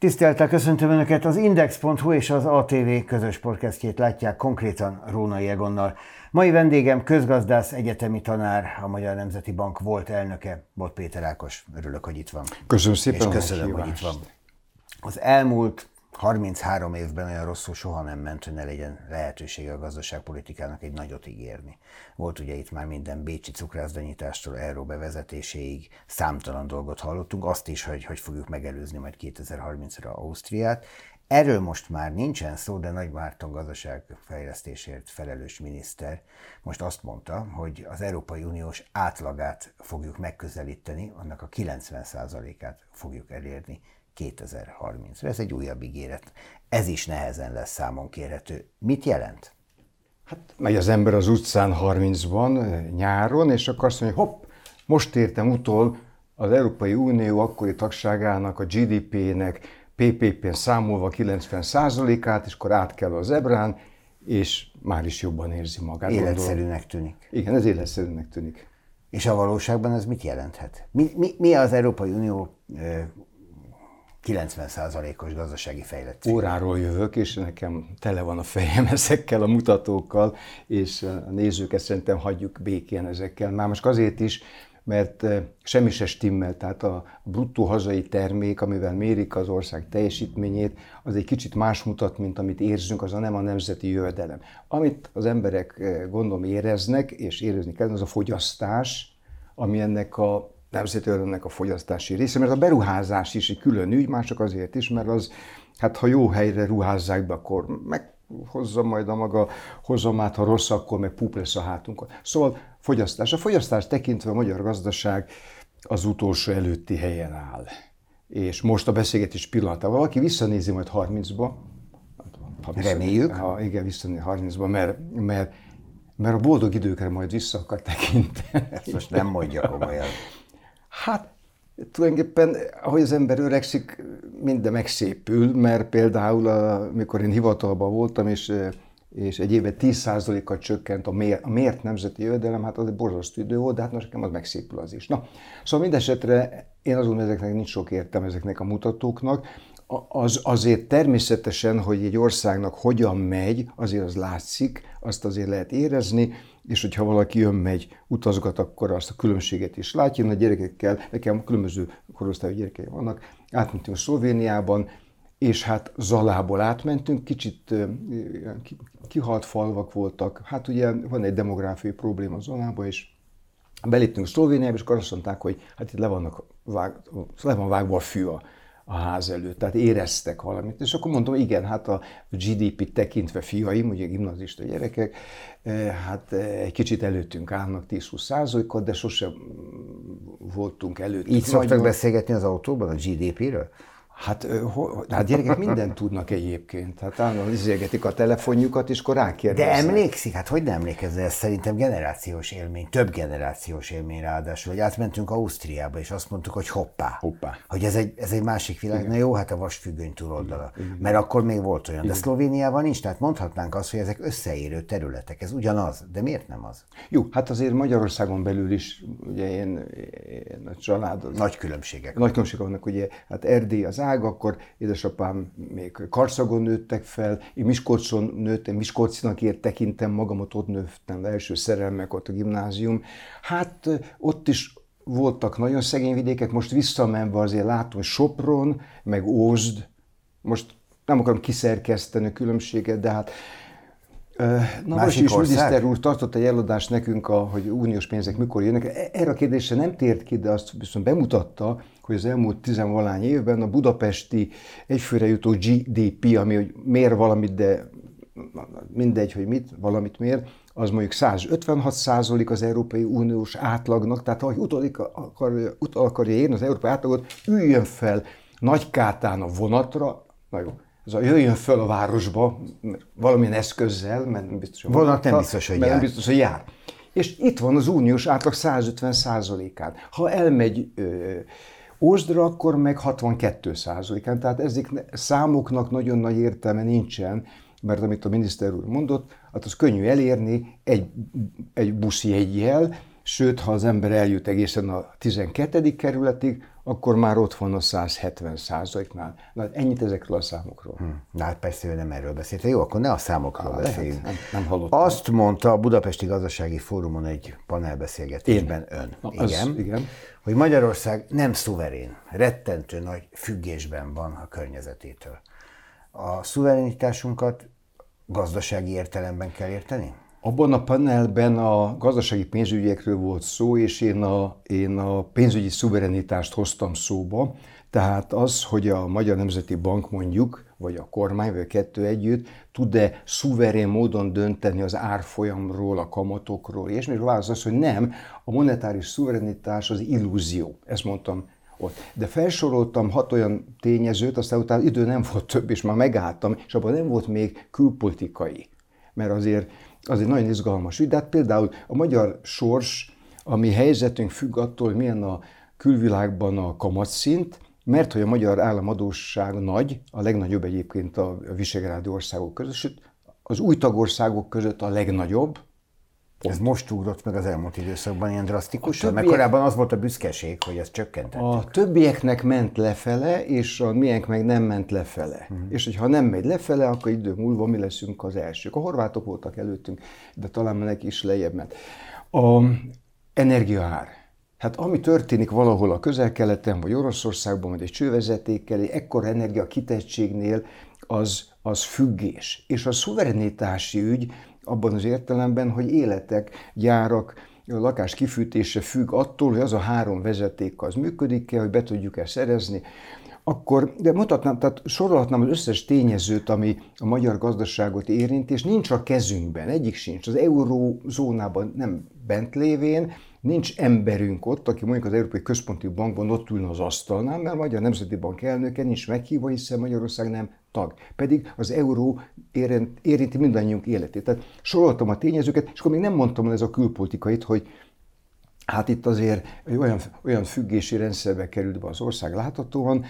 Tiszteltel köszöntöm Önöket, az Index.hu és az ATV közös podcastjét látják konkrétan Rónai Egonnal. Mai vendégem közgazdász, egyetemi tanár, a Magyar Nemzeti Bank volt elnöke, Bot Péter Ákos. Örülök, hogy itt van. Köszönöm szépen. És köszönöm, hogy itt van. Az elmúlt 33 évben olyan rosszul soha nem ment, hogy ne legyen lehetősége a gazdaságpolitikának egy nagyot ígérni. Volt ugye itt már minden bécsi cukrászdanyítástól euró bevezetéséig számtalan dolgot hallottunk, azt is, hogy hogy fogjuk megelőzni majd 2030-ra Ausztriát. Erről most már nincsen szó, de Nagy Márton gazdaságfejlesztésért felelős miniszter most azt mondta, hogy az Európai Uniós átlagát fogjuk megközelíteni, annak a 90%-át fogjuk elérni 2030-ra. Ez egy újabb ígéret. Ez is nehezen lesz számon kérhető. Mit jelent? Hát megy az ember az utcán 30-ban, nyáron, és akkor azt mondja, hopp, most értem utol az Európai Unió akkori tagságának, a GDP-nek PPP-n számolva 90%-át, és akkor át kell az ebrán, és már is jobban érzi magát. Életszerűnek tűnik. Igen, ez életszerűnek tűnik. És a valóságban ez mit jelenthet? Mi, mi, mi az Európai Unió 90%-os gazdasági fejlettség. Óráról jövök, és nekem tele van a fejem ezekkel a mutatókkal, és a nézőket szerintem hagyjuk békén ezekkel. Már most azért is, mert semmi se stimmel, tehát a bruttó hazai termék, amivel mérik az ország teljesítményét, az egy kicsit más mutat, mint amit érzünk, az a nem a nemzeti jövedelem. Amit az emberek gondolom éreznek, és érezni kell, az a fogyasztás, ami ennek a nemzeti a fogyasztási része, mert a beruházás is egy külön ügy, már csak azért is, mert az, hát ha jó helyre ruházzák be, akkor meghozza majd a maga hozamát, ha rossz, akkor meg pup lesz a hátunkon. Szóval fogyasztás. A fogyasztás tekintve a magyar gazdaság az utolsó előtti helyen áll. És most a beszélgetés pillanatában valaki visszanézi majd 30-ba, ha Reméljük. Ha, igen, visszanézi 30-ba, mert, mert, mert a boldog időkre majd vissza akar tekinteni. Ezt most nem mondja komolyan. Hát tulajdonképpen, ahogy az ember öregszik, minden megszépül, mert például, amikor én hivatalban voltam, és, és egy éve 10%-kal csökkent a, mér, a mért nemzeti jövedelem, hát az egy borzasztó idő volt, de hát most nekem az megszépül az is. Na, szóval mindesetre én azon ezeknek nincs sok értem ezeknek a mutatóknak. Az, azért természetesen, hogy egy országnak hogyan megy, azért az látszik, azt azért lehet érezni, és hogyha valaki jön, megy, utazgat, akkor azt a különbséget is látja. A gyerekekkel, nekem különböző korosztályú gyerekeim vannak, átmentünk Szlovéniában, és hát Zalából átmentünk, kicsit kihalt falvak voltak. Hát ugye van egy demográfiai probléma Zalában, és beléptünk Szlovéniába, és akkor azt mondták, hogy hát itt le, vannak vág, le van vágva a fű a, a ház előtt, tehát éreztek valamit. És akkor mondtam, igen, hát a GDP tekintve fiaim, ugye gimnazista gyerekek, eh, hát eh, egy kicsit előttünk állnak 10-20 százalékot, de sosem voltunk előtt. Így szoktak beszélgetni az autóban a GDP-ről? Hát, ho, hát gyerekek mindent tudnak egyébként. Hát állandóan izélgetik a telefonjukat, és akkor rákérdeznek. De emlékszik? Hát hogy nem emlékezze? Ez szerintem generációs élmény, több generációs élmény ráadásul, hogy átmentünk Ausztriába, és azt mondtuk, hogy hoppá. Hoppá. Hogy ez egy, ez egy másik világ. Igen. Na jó, hát a vasfüggöny túloldala. Igen. Mert akkor még volt olyan. Igen. De Szlovéniában nincs, tehát mondhatnánk azt, hogy ezek összeérő területek. Ez ugyanaz. De miért nem az? Jó, hát azért Magyarországon belül is, ugye én, én a család... Az, nagy különbségek. Nagy különbségek vannak, ugye, hát Erdély az világ, akkor édesapám még Karszagon nőttek fel, én Miskolcon nőttem, Miskolcinak ért tekintem magamat, ott nőttem első szerelmek, ott a gimnázium. Hát ott is voltak nagyon szegény vidékek, most visszamenve azért látom Sopron, meg Ózd, most nem akarom kiszerkeszteni a különbséget, de hát Na, most is miniszter úr tartott egy eladást nekünk, a, hogy uniós pénzek mikor jönnek. E, erre a kérdésre nem tért ki, de azt viszont bemutatta, hogy az elmúlt tizenvalány évben a budapesti egyfőre jutó GDP, ami hogy mér valamit, de mindegy, hogy mit, valamit mér, az mondjuk 156 százalék az Európai Uniós átlagnak, tehát ha utolik akarja, utal akarja érni az Európai átlagot, üljön fel Nagykátán a vonatra, na jó, ez a jöjjön föl a városba valamilyen eszközzel, mert nem biztos, hogy vonat nem biztos, hogy jár. Nem biztos, hogy jár. És itt van az uniós átlag 150 százalékán. Ha elmegy ö, Ósdra, akkor meg 62 százalékán. Tehát ezek számoknak nagyon nagy értelme nincsen, mert amit a miniszter úr mondott, hát az könnyű elérni egy, egy buszjegyjel, sőt, ha az ember eljut egészen a 12. kerületig, akkor már ott van a 170 százaléknál. Na, ennyit ezekről a számokról. Hmm. Na hát persze ő nem erről beszélt. Jó, akkor ne a számokról ah, beszéljünk. Nem, nem hallottam. Azt mondta a Budapesti Gazdasági Fórumon egy panelbeszélgetésben Én. ön. Na, igen, az, igen. Hogy Magyarország nem szuverén, rettentő nagy függésben van a környezetétől. A szuverenitásunkat gazdasági értelemben kell érteni? Abban a panelben a gazdasági pénzügyekről volt szó, és én a, én a pénzügyi szuverenitást hoztam szóba. Tehát az, hogy a Magyar Nemzeti Bank mondjuk, vagy a kormány, vagy a kettő együtt tud-e szuverén módon dönteni az árfolyamról, a kamatokról, és még válasz az, hogy nem, a monetáris szuverenitás az illúzió. Ezt mondtam ott. De felsoroltam hat olyan tényezőt, aztán utána idő nem volt több, és már megálltam, és abban nem volt még külpolitikai. Mert azért az egy nagyon izgalmas ügy. De hát például a magyar sors, a mi helyzetünk függ attól, hogy milyen a külvilágban a kamatszint, mert hogy a magyar államadóság nagy, a legnagyobb egyébként a visegrádi országok között, az új tagországok között a legnagyobb, Pont. Ez most ugrott meg az elmúlt időszakban ilyen drasztikusan? Többiek... Mert korábban az volt a büszkeség, hogy ez csökkentettük. A többieknek ment lefele, és a miénk meg nem ment lefele. Uh-huh. És hogyha nem megy lefele, akkor idő múlva mi leszünk az elsők. A horvátok voltak előttünk, de talán neki is lejjebb ment. A energiaár. Hát ami történik valahol a közel-keleten, vagy Oroszországban, vagy egy csővezetékkel, egy ekkora energia kitettségnél, az, az függés. És a szuverenitási ügy abban az értelemben, hogy életek, gyárak, a lakás kifűtése függ attól, hogy az a három vezeték az működik-e, hogy be tudjuk-e szerezni, akkor, de mutatnám, tehát sorolhatnám az összes tényezőt, ami a magyar gazdaságot érint, és nincs a kezünkben, egyik sincs. Az eurózónában nem bent lévén, nincs emberünk ott, aki mondjuk az Európai Központi Bankban ott ülne az asztalnál, mert a Magyar Nemzeti Bank elnöke nincs meghívva, hiszen Magyarország nem tag. Pedig az euró érinti mindannyiunk életét. Tehát soroltam a tényezőket, és akkor még nem mondtam el ez a külpolitikait, hogy Hát itt azért olyan, olyan függési rendszerbe került be az ország láthatóan,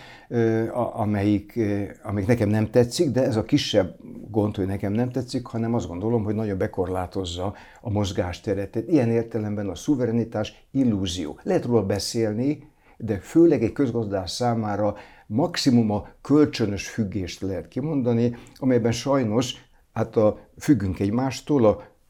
amelyik, amelyik nekem nem tetszik, de ez a kisebb gond, hogy nekem nem tetszik, hanem azt gondolom, hogy nagyon bekorlátozza a mozgásteret. Ilyen értelemben a szuverenitás illúzió. Lehet róla beszélni, de főleg egy közgazdás számára maximum a kölcsönös függést lehet kimondani, amelyben sajnos hát a, függünk egymástól,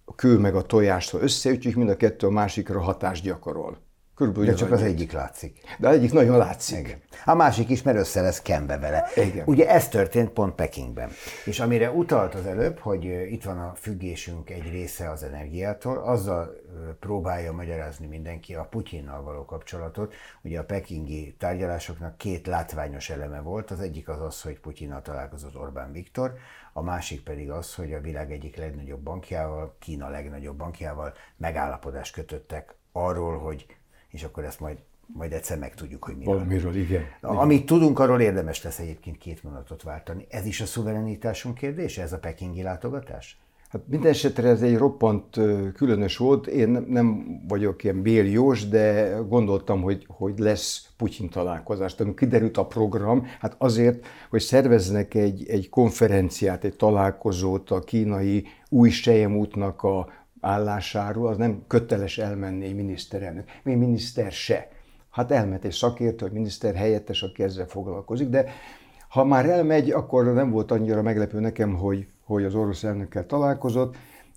a kő meg a tojástól összeütjük, mind a kettő a másikra hatást gyakorol. Körülbelül De csak az egyik látszik. De az egyik nagyon látszik. Igen. A másik is, mert össze lesz kenve vele. Igen. Ugye ez történt pont Pekingben. És amire utalt az előbb, hogy itt van a függésünk egy része az energiától, azzal próbálja magyarázni mindenki a Putyinnal való kapcsolatot. Ugye a pekingi tárgyalásoknak két látványos eleme volt. Az egyik az az, hogy Putyinnal találkozott Orbán Viktor, a másik pedig az, hogy a világ egyik legnagyobb bankjával, Kína legnagyobb bankjával megállapodást kötöttek arról, hogy, és akkor ezt majd majd egyszer megtudjuk, hogy miről. Valamiről, igen. Amit tudunk, arról érdemes lesz egyébként két mondatot váltani. Ez is a szuverenitásunk kérdése, ez a pekingi látogatás? Hát minden esetre ez egy roppant különös volt. Én nem vagyok ilyen Bél Jós, de gondoltam, hogy, hogy lesz Putyin találkozás. Tehát kiderült a program, hát azért, hogy szerveznek egy, egy konferenciát, egy találkozót a kínai új útnak a állásáról, az nem köteles elmenni egy miniszterelnök, még miniszter se. Hát elment egy szakértő, egy miniszter helyettes, aki ezzel foglalkozik, de ha már elmegy, akkor nem volt annyira meglepő nekem, hogy, hogy az orosz elnökkel találkozott,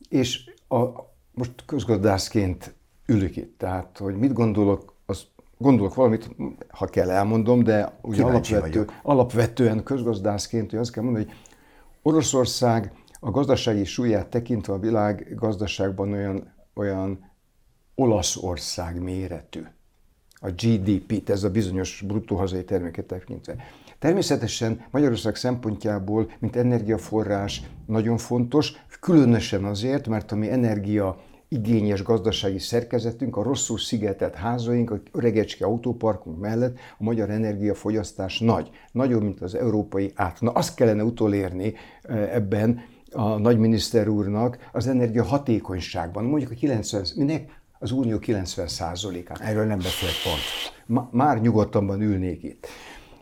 és a, most közgazdászként ülök itt, tehát hogy mit gondolok, az gondolok valamit, ha kell elmondom, de ugye alapvető, alapvetően közgazdászként, hogy azt kell mondani, hogy Oroszország a gazdasági súlyát tekintve a világ gazdaságban olyan, olyan Olaszország méretű. A GDP-t, ez a bizonyos bruttó hazai terméket tekintve. Természetesen Magyarország szempontjából, mint energiaforrás nagyon fontos, különösen azért, mert a mi energia igényes gazdasági szerkezetünk, a rosszul szigetelt házaink, a öregecske autóparkunk mellett a magyar energiafogyasztás nagy. Nagyobb, mint az európai át. Na azt kellene utolérni eh, ebben a nagyminiszter úrnak az energia hatékonyságban. Mondjuk a 90, minek az unió 90 át Erről nem beszélt pont. Már nyugodtabban ülnék itt.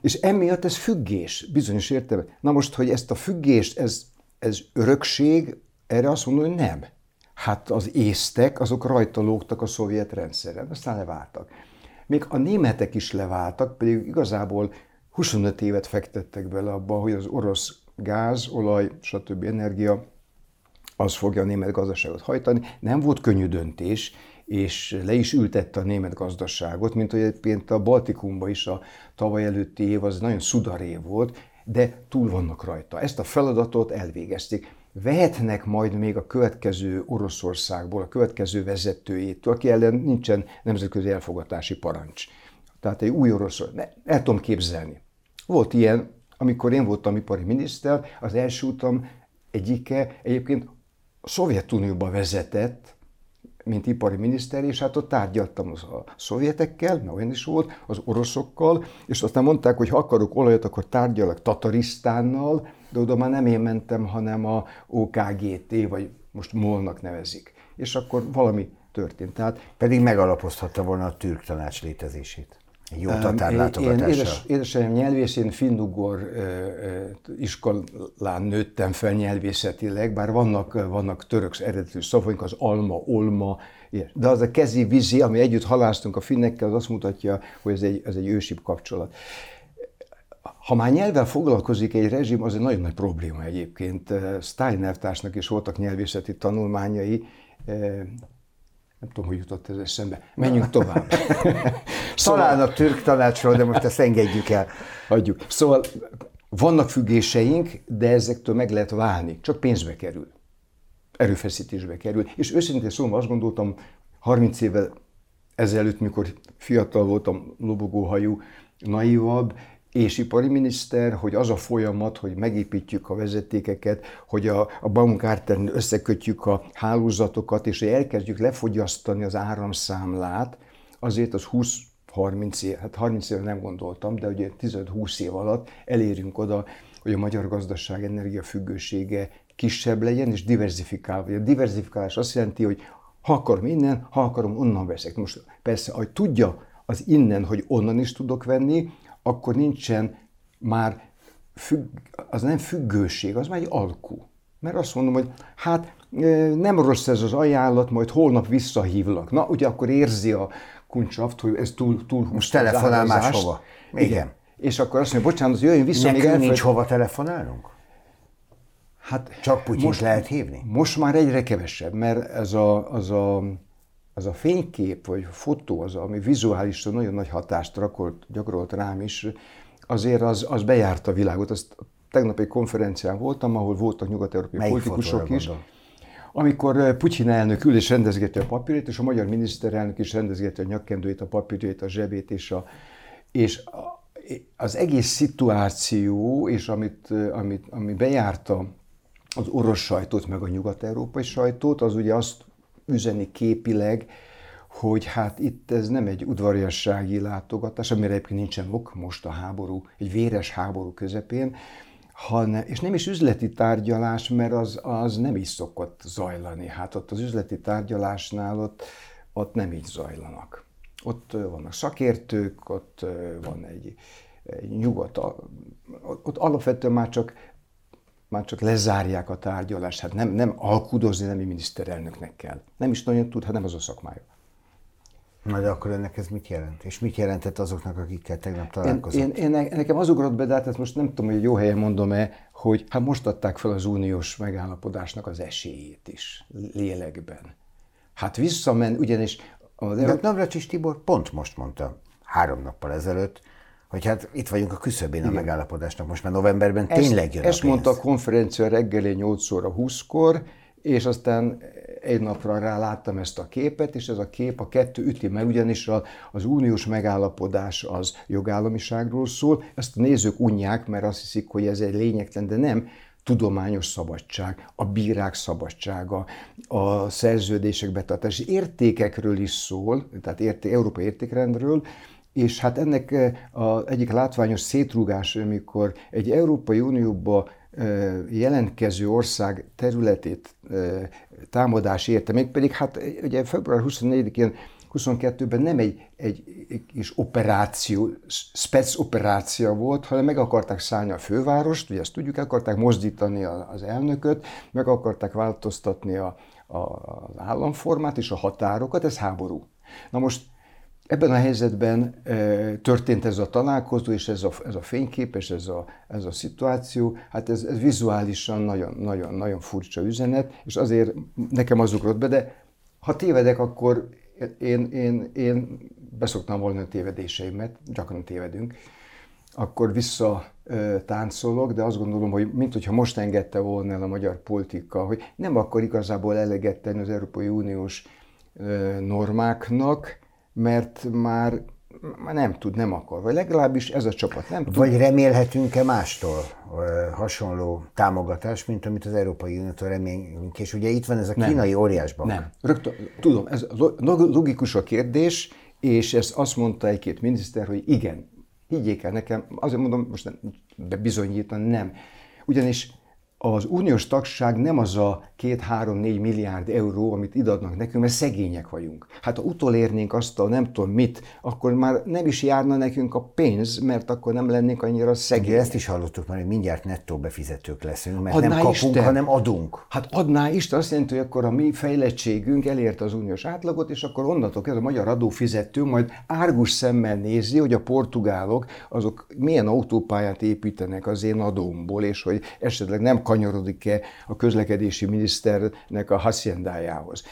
És emiatt ez függés, bizonyos értelemben. Na most, hogy ezt a függést, ez, ez örökség, erre azt mondom, hogy nem. Hát az észtek, azok rajta lógtak a szovjet rendszeren, aztán leváltak. Még a németek is leváltak, pedig igazából 25 évet fektettek bele abba, hogy az orosz gáz, olaj, stb. energia, az fogja a német gazdaságot hajtani. Nem volt könnyű döntés, és le is ültette a német gazdaságot, mint hogy egyébként a Baltikumban is a tavaly előtti év az nagyon szudaré volt, de túl vannak rajta. Ezt a feladatot elvégezték. Vehetnek majd még a következő Oroszországból, a következő vezetőjétől, aki ellen nincsen nemzetközi elfogatási parancs. Tehát egy új Oroszország. El tudom képzelni. Volt ilyen, amikor én voltam ipari miniszter, az első utam egyike egyébként a Szovjetunióba vezetett, mint ipari miniszter, és hát ott tárgyaltam a szovjetekkel, mert olyan is volt, az oroszokkal, és aztán mondták, hogy ha akarok olajat, akkor tárgyalak Tatarisztánnal, de oda már nem én mentem, hanem a OKGT, vagy most molnak nevezik. És akkor valami történt. Tehát, Pedig megalapozhatta volna a türk tanács létezését. Jó tatárlátogatással. Én édes, édesanyám nyelvész, én finnugor iskolán nőttem fel nyelvészetileg, bár vannak, vannak török eredetű szavaink, az alma, olma, de az a kezi vízi, ami együtt haláztunk a finnekkel, az azt mutatja, hogy ez egy, ez egy ősibb kapcsolat. Ha már nyelvvel foglalkozik egy rezsim, az egy nagyon nagy probléma egyébként. Steiner társnak is voltak nyelvészeti tanulmányai, nem tudom, hogy jutott ez eszembe. Menjünk tovább. szóval... Talán a türk tanácsról, de most ezt engedjük el. Hagyjuk. Szóval vannak függéseink, de ezektől meg lehet válni. Csak pénzbe kerül. Erőfeszítésbe kerül. És őszintén szóval azt gondoltam, 30 évvel ezelőtt, mikor fiatal voltam, lobogóhajú, naívabb, és ipari miniszter, hogy az a folyamat, hogy megépítjük a vezetékeket, hogy a, a bankkártán összekötjük a hálózatokat, és hogy elkezdjük lefogyasztani az áramszámlát, azért az 20 30 év, hát 30 év nem gondoltam, de ugye 15-20 év alatt elérünk oda, hogy a magyar gazdaság energiafüggősége kisebb legyen, és diversifikálva. A diversifikálás azt jelenti, hogy ha akarom innen, ha akarom onnan veszek. Most persze, hogy tudja az innen, hogy onnan is tudok venni, akkor nincsen már, függ, az nem függőség, az már egy alkú. Mert azt mondom, hogy hát nem rossz ez az ajánlat, majd holnap visszahívlak. Na, ugye akkor érzi a kuncsaft, hogy ez túl, túl Most telefonál máshova. Igen. Igen. És akkor azt mondja, bocsánat, jöjjön vissza. Nekünk még elfed... nincs hova telefonálnunk? Hát Csak Putyint most, lehet hívni? Most már egyre kevesebb, mert ez a, az a az a fénykép vagy fotó, az, ami vizuálisan nagyon nagy hatást rakolt, gyakorolt rám is, azért az, az bejárta a világot. Azt tegnap egy konferencián voltam, ahol voltak nyugat-európai politikusok is. Gondol? Amikor eh, Putyin elnök ül és rendezgeti a papírét, és a magyar miniszterelnök is rendezgeti a nyakkendőjét, a papírjét, a zsebét, és, a, és a, az egész szituáció, és amit, eh, amit, ami bejárta az orosz sajtót, meg a nyugat-európai sajtót, az ugye azt üzeni képileg, hogy hát itt ez nem egy udvariassági látogatás, amire egyébként nincsen ok most a háború, egy véres háború közepén, hanem, és nem is üzleti tárgyalás, mert az, az nem is szokott zajlani. Hát ott az üzleti tárgyalásnál ott, ott nem így zajlanak. Ott vannak szakértők, ott van egy, egy nyugat, ott alapvetően már csak már csak lezárják a tárgyalást. Hát nem, nem alkudozni nem miniszterelnöknek kell. Nem is nagyon tud, hát nem az a szakmája. Na de akkor ennek ez mit jelent? És mit jelentett azoknak, akikkel tegnap találkozott? Én, én, én, nekem az ugrott be, de hát ezt most nem tudom, hogy jó helyen mondom-e, hogy hát most adták fel az uniós megállapodásnak az esélyét is lélekben. Hát visszamen, ugyanis... Az de Navracsis Tibor pont most mondta, három nappal ezelőtt, hogy hát itt vagyunk a küszöbén a megállapodásnak, most már novemberben tényleg jön Ezt mondta a konferencia reggeli 8 óra 20-kor, és aztán egy napra rá láttam ezt a képet, és ez a kép a kettő üti meg, ugyanis az uniós megállapodás az jogállamiságról szól, ezt a nézők unják, mert azt hiszik, hogy ez egy lényegtelen, de nem tudományos szabadság, a bírák szabadsága, a szerződések betartása, értékekről is szól, tehát érté, európai értékrendről, és hát ennek az egyik látványos szétrugás, amikor egy Európai Unióba jelentkező ország területét támadás érte, mégpedig hát ugye február 24-én 22-ben nem egy, egy, egy kis operáció, spec operáció volt, hanem meg akarták szállni a fővárost, ugye ezt tudjuk, akarták mozdítani az elnököt, meg akarták változtatni a, a, az államformát és a határokat, ez háború. Na most Ebben a helyzetben történt ez a találkozó, és ez a, ez a fénykép, és ez a, ez a szituáció, hát ez, ez vizuálisan nagyon, nagyon, nagyon furcsa üzenet, és azért nekem az ugrott be, de ha tévedek, akkor én, én, én beszoktam volna a tévedéseimet, gyakran tévedünk, akkor vissza táncolok, de azt gondolom, hogy mint hogyha most engedte volna el a magyar politika, hogy nem akkor igazából eleget tenni az Európai Uniós normáknak, mert már, már nem tud, nem akar, vagy legalábbis ez a csapat nem tud. Vagy remélhetünk-e mástól hasonló támogatást, mint amit az Európai Uniótól remélünk, és ugye itt van ez a kínai nem. óriásban. Nem, rögtön, tudom, ez logikus a kérdés, és ezt azt mondta egy-két miniszter, hogy igen, higgyék el nekem, azért mondom, most nem, bizonyítani nem. Ugyanis az uniós tagság nem az a két-három-négy milliárd euró, amit idadnak nekünk, mert szegények vagyunk. Hát ha utolérnénk azt a nem tudom mit, akkor már nem is járna nekünk a pénz, mert akkor nem lennénk annyira szegények. ezt is hallottuk már, hogy mindjárt nettó befizetők leszünk, mert adná nem kapunk, Isten. hanem adunk. Hát adná Isten, azt jelenti, hogy akkor a mi fejlettségünk elérte az uniós átlagot, és akkor onnantól ez a magyar adófizető majd árgus szemmel nézi, hogy a portugálok azok milyen autópályát építenek az én adómból, és hogy esetleg nem kanyarodik-e a közlekedési miniszternek a haciendájához.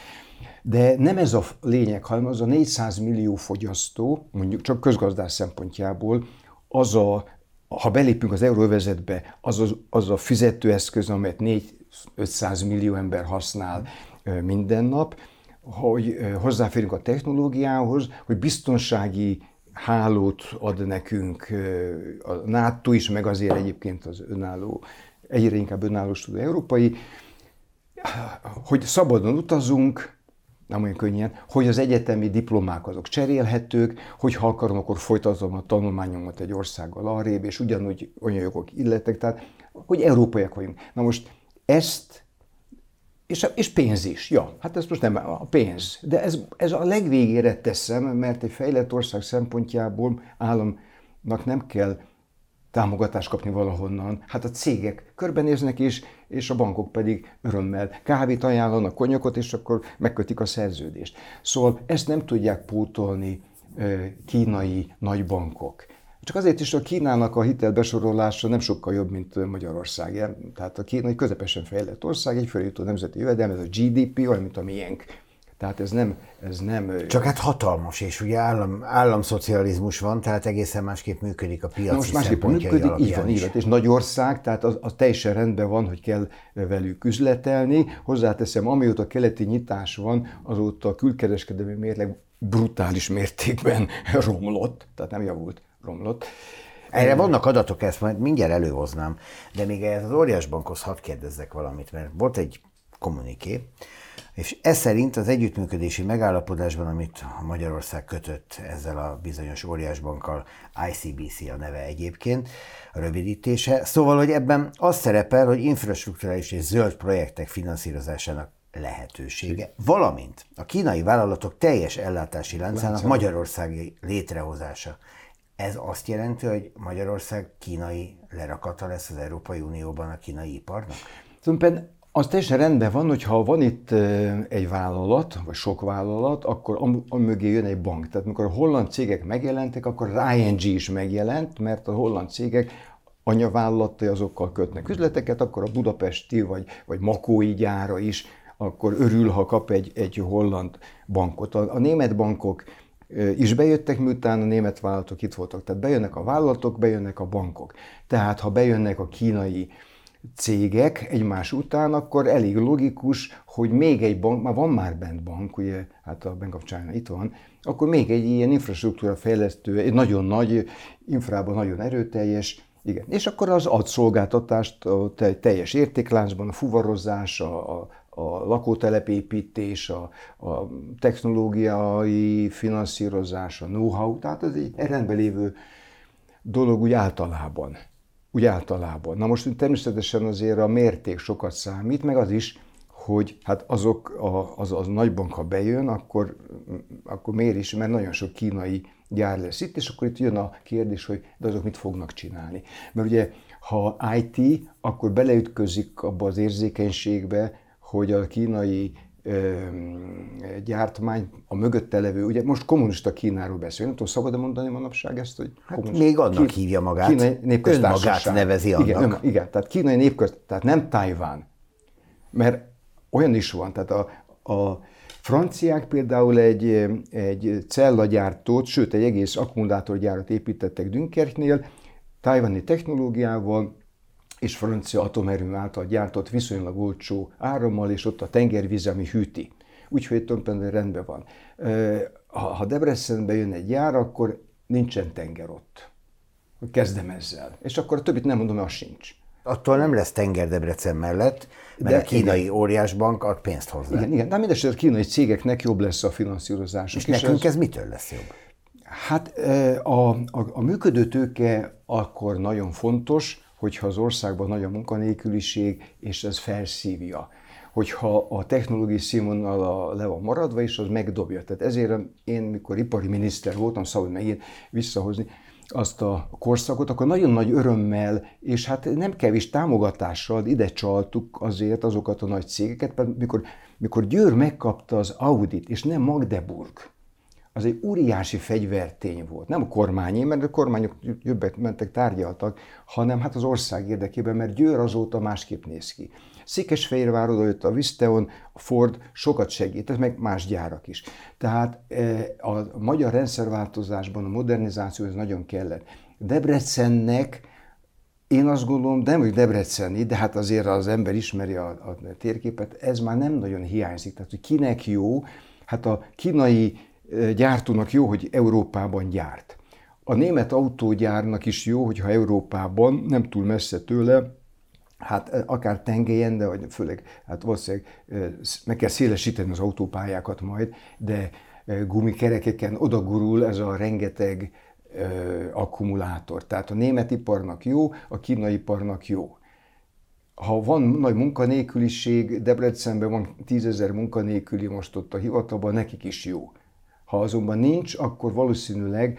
De nem ez a lényeg, hanem az a 400 millió fogyasztó, mondjuk csak közgazdás szempontjából, az a, ha belépünk az euróvezetbe, az, az, az a fizetőeszköz, amelyet 4-500 millió ember használ minden nap, hogy hozzáférünk a technológiához, hogy biztonsági hálót ad nekünk a NATO is, meg azért egyébként az önálló egyre inkább önállósodó európai, hogy szabadon utazunk, nem olyan könnyen, hogy az egyetemi diplomák azok cserélhetők, hogy ha akarom, akkor folytatom a tanulmányomat egy országgal arrébb, és ugyanúgy olyan jogok illetek, tehát hogy európaiak vagyunk. Na most ezt, és, és pénz is, ja, hát ez most nem a pénz, de ez, ez a legvégére teszem, mert egy fejlett ország szempontjából államnak nem kell támogatást kapni valahonnan. Hát a cégek körbenéznek is, és a bankok pedig örömmel kávét ajánlanak, konyakot, és akkor megkötik a szerződést. Szóval ezt nem tudják pótolni kínai nagybankok. Csak azért is a Kínának a hitelbesorolása nem sokkal jobb, mint Magyarország. Tehát a Kína egy közepesen fejlett ország, egy feljutó nemzeti jövedelem, ez a GDP, olyan, mint a miénk. Tehát ez nem, ez nem... Csak hát hatalmas, és ugye állam, államszocializmus van, tehát egészen másképp működik a piaci most másképp működik, így van, így van. És nagy ország, tehát az, az teljesen rendben van, hogy kell velük üzletelni. Hozzáteszem, amióta keleti nyitás van, azóta a külkereskedelmi mérleg brutális mértékben romlott, tehát nem javult, romlott. Erre vannak adatok, ezt majd mindjárt előhoznám, de még ez az óriás bankhoz hadd kérdezzek valamit, mert volt egy kommuniké, és ez szerint az együttműködési megállapodásban, amit Magyarország kötött ezzel a bizonyos óriásbankkal, ICBC a neve egyébként, a rövidítése, szóval, hogy ebben az szerepel, hogy infrastruktúrális és zöld projektek finanszírozásának lehetősége, valamint a kínai vállalatok teljes ellátási láncának magyarországi létrehozása. Ez azt jelenti, hogy Magyarország kínai lerakata lesz az Európai Unióban a kínai iparnak? Tulajdonképpen az teljesen rendben van, hogy ha van itt egy vállalat, vagy sok vállalat, akkor mögé jön egy bank. Tehát amikor a holland cégek megjelentek, akkor az ING is megjelent, mert a holland cégek anyavállalatai azokkal kötnek üzleteket, akkor a budapesti vagy, vagy makói gyára is akkor örül, ha kap egy, egy holland bankot. A, a német bankok is bejöttek, miután a német vállalatok itt voltak. Tehát bejönnek a vállalatok, bejönnek a bankok. Tehát ha bejönnek a kínai cégek egymás után, akkor elég logikus, hogy még egy bank, már van már bent bank, ugye, hát a Bank of China itt van, akkor még egy ilyen infrastruktúra fejlesztő, egy nagyon nagy, infrában nagyon erőteljes, igen. És akkor az ad szolgáltatást a teljes értékláncban, a fuvarozás, a, a, a lakótelepépítés, a, a technológiai finanszírozás, a know-how, tehát ez egy rendben lévő dolog úgy általában. Úgy általában. Na most természetesen azért a mérték sokat számít, meg az is, hogy hát azok, a, az, az nagybank, ha bejön, akkor, akkor miért is, mert nagyon sok kínai gyár lesz itt, és akkor itt jön a kérdés, hogy de azok mit fognak csinálni. Mert ugye, ha IT, akkor beleütközik abba az érzékenységbe, hogy a kínai gyártmány, a mögötte levő, ugye most kommunista Kínáról beszél, nem tudom, szabad-e mondani manapság ezt, hogy hát még annak Kín, hívja magát, kínai népköztársaság. nevezi annak. Igen, ön, igen, tehát kínai népközt, tehát nem Tajván, mert olyan is van, tehát a, a franciák például egy, egy cellagyártót, sőt egy egész akkumulátorgyárat építettek Dunkerknél, tajvani technológiával, és francia atomerőm által gyártott viszonylag olcsó árammal, és ott a tengervíz, ami hűti. Úgyhogy tulajdonképpen rendben van. Ha Debrecenbe jön egy jár, akkor nincsen tenger ott. Kezdem ezzel. És akkor a többit nem mondom, az sincs. Attól nem lesz tenger Debrecen mellett, mert de, a kínai igen. óriásbank ad pénzt hozzá. Igen, igen. de mindesetre a kínai cégeknek jobb lesz a finanszírozás. És, és nekünk ez, ez mitől lesz jobb? Hát a, a, a működő tőke akkor nagyon fontos, hogyha az országban nagy a munkanélküliség, és ez felszívja. Hogyha a technológiai színvonal le van maradva, és az megdobja. Tehát ezért én, mikor ipari miniszter voltam, szabad megint visszahozni, azt a korszakot, akkor nagyon nagy örömmel, és hát nem kevés támogatással ide csaltuk azért azokat a nagy cégeket, mert mikor, mikor Győr megkapta az Audit, és nem Magdeburg, az egy óriási fegyvertény volt. Nem a kormányé, mert a kormányok jobbet mentek, tárgyaltak, hanem hát az ország érdekében, mert Győr azóta másképp néz ki. Székesfehérvár oda jött a Visteon, a Ford sokat segített, meg más gyárak is. Tehát e, a magyar rendszerváltozásban a modernizáció ez nagyon kellett. Debrecennek én azt gondolom, nem, hogy Debreceni, de hát azért az ember ismeri a, a térképet, ez már nem nagyon hiányzik. Tehát, hogy kinek jó, hát a kínai gyártónak jó, hogy Európában gyárt. A német autógyárnak is jó, hogyha Európában, nem túl messze tőle, hát akár tengelyen, de vagy főleg, hát valószínűleg meg kell szélesíteni az autópályákat majd, de gumikerekeken odagurul ez a rengeteg akkumulátor. Tehát a német iparnak jó, a kínai iparnak jó. Ha van nagy munkanélküliség, Debrecenben van tízezer munkanélküli most ott a hivatalban, nekik is jó. Ha azonban nincs, akkor valószínűleg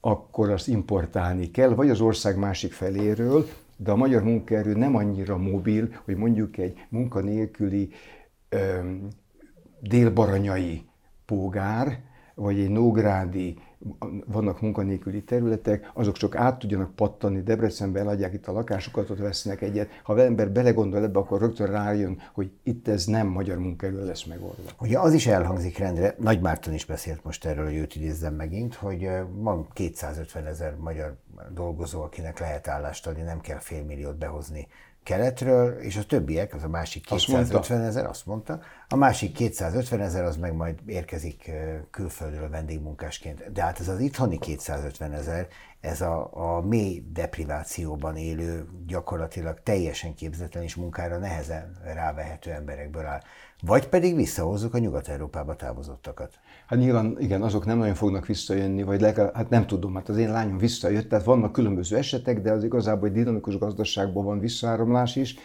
akkor azt importálni kell, vagy az ország másik feléről, de a magyar munkaerő nem annyira mobil, hogy mondjuk egy munkanélküli öm, délbaranyai pógár, vagy egy nógrádi, vannak munkanélküli területek, azok csak át tudjanak pattani, Debrecenbe eladják itt a lakásokat, ott vesznek egyet. Ha az ember belegondol ebbe, akkor rögtön rájön, hogy itt ez nem magyar munkaerő lesz megoldva. Ugye az is elhangzik rendre, Nagy Márton is beszélt most erről, hogy őt idézzem megint, hogy van 250 ezer magyar dolgozó, akinek lehet állást adni, nem kell félmilliót behozni keletről, és a többiek, az a másik 250 ezer, azt mondta, a másik 250 ezer az meg majd érkezik külföldről vendégmunkásként. De hát ez az itthoni 250 ezer, ez a, a mély deprivációban élő, gyakorlatilag teljesen képzetlen és munkára nehezen rávehető emberekből áll. Vagy pedig visszahozzuk a Nyugat-Európába távozottakat. Hát nyilván igen, azok nem nagyon fognak visszajönni, vagy legalább, hát nem tudom, hát az én lányom visszajött, tehát vannak különböző esetek, de az igazából egy dinamikus gazdaságban van visszaáramlás is.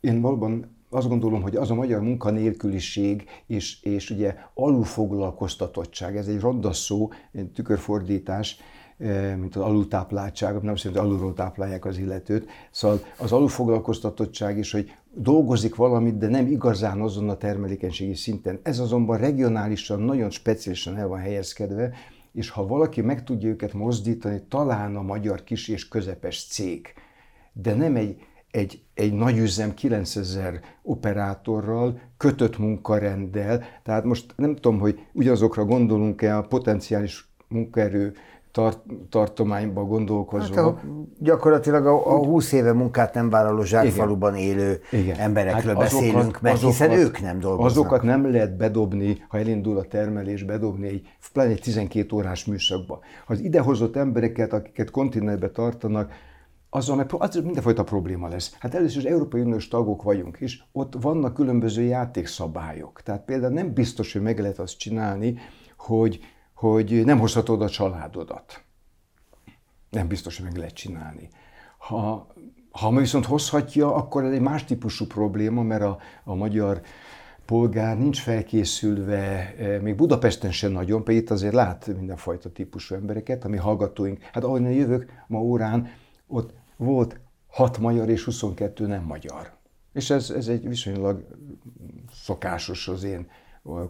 Én valóban azt gondolom, hogy az a magyar munkanélküliség és, és ugye alulfoglalkoztatottság, ez egy ronda szó, egy tükörfordítás, eh, mint az alultápláltság, nem szerint, alulról táplálják az illetőt. Szóval az alulfoglalkoztatottság is, hogy dolgozik valamit, de nem igazán azon a termelékenységi szinten. Ez azonban regionálisan, nagyon speciálisan el van helyezkedve, és ha valaki meg tudja őket mozdítani, talán a magyar kis és közepes cég, de nem egy, egy, egy nagy üzem 9000 operátorral, kötött munkarenddel, tehát most nem tudom, hogy ugyanazokra gondolunk-e a potenciális munkaerő tart, tartományba gondolkozva. Hát a, gyakorlatilag a, a 20 éve munkát nem vállaló zsákfaluban élő Igen. emberekről hát beszélünk, azokat, mert azokat, hiszen ők nem dolgoznak. Azokat nem lehet bedobni, ha elindul a termelés, bedobni egy, pláne egy 12 órás műszakba. Az idehozott embereket, akiket kontinentbe tartanak, azzal meg az mindenfajta probléma lesz. Hát először is Európai Uniós tagok vagyunk, és ott vannak különböző játékszabályok. Tehát például nem biztos, hogy meg lehet azt csinálni, hogy, hogy nem hozhatod a családodat. Nem biztos, hogy meg lehet csinálni. Ha, ha viszont hozhatja, akkor ez egy más típusú probléma, mert a, a magyar polgár nincs felkészülve, e, még Budapesten sem nagyon, pedig itt azért lát mindenfajta típusú embereket, ami hallgatóink. Hát én jövök ma órán, ott volt 6 magyar és 22 nem magyar. És ez, ez egy viszonylag szokásos az én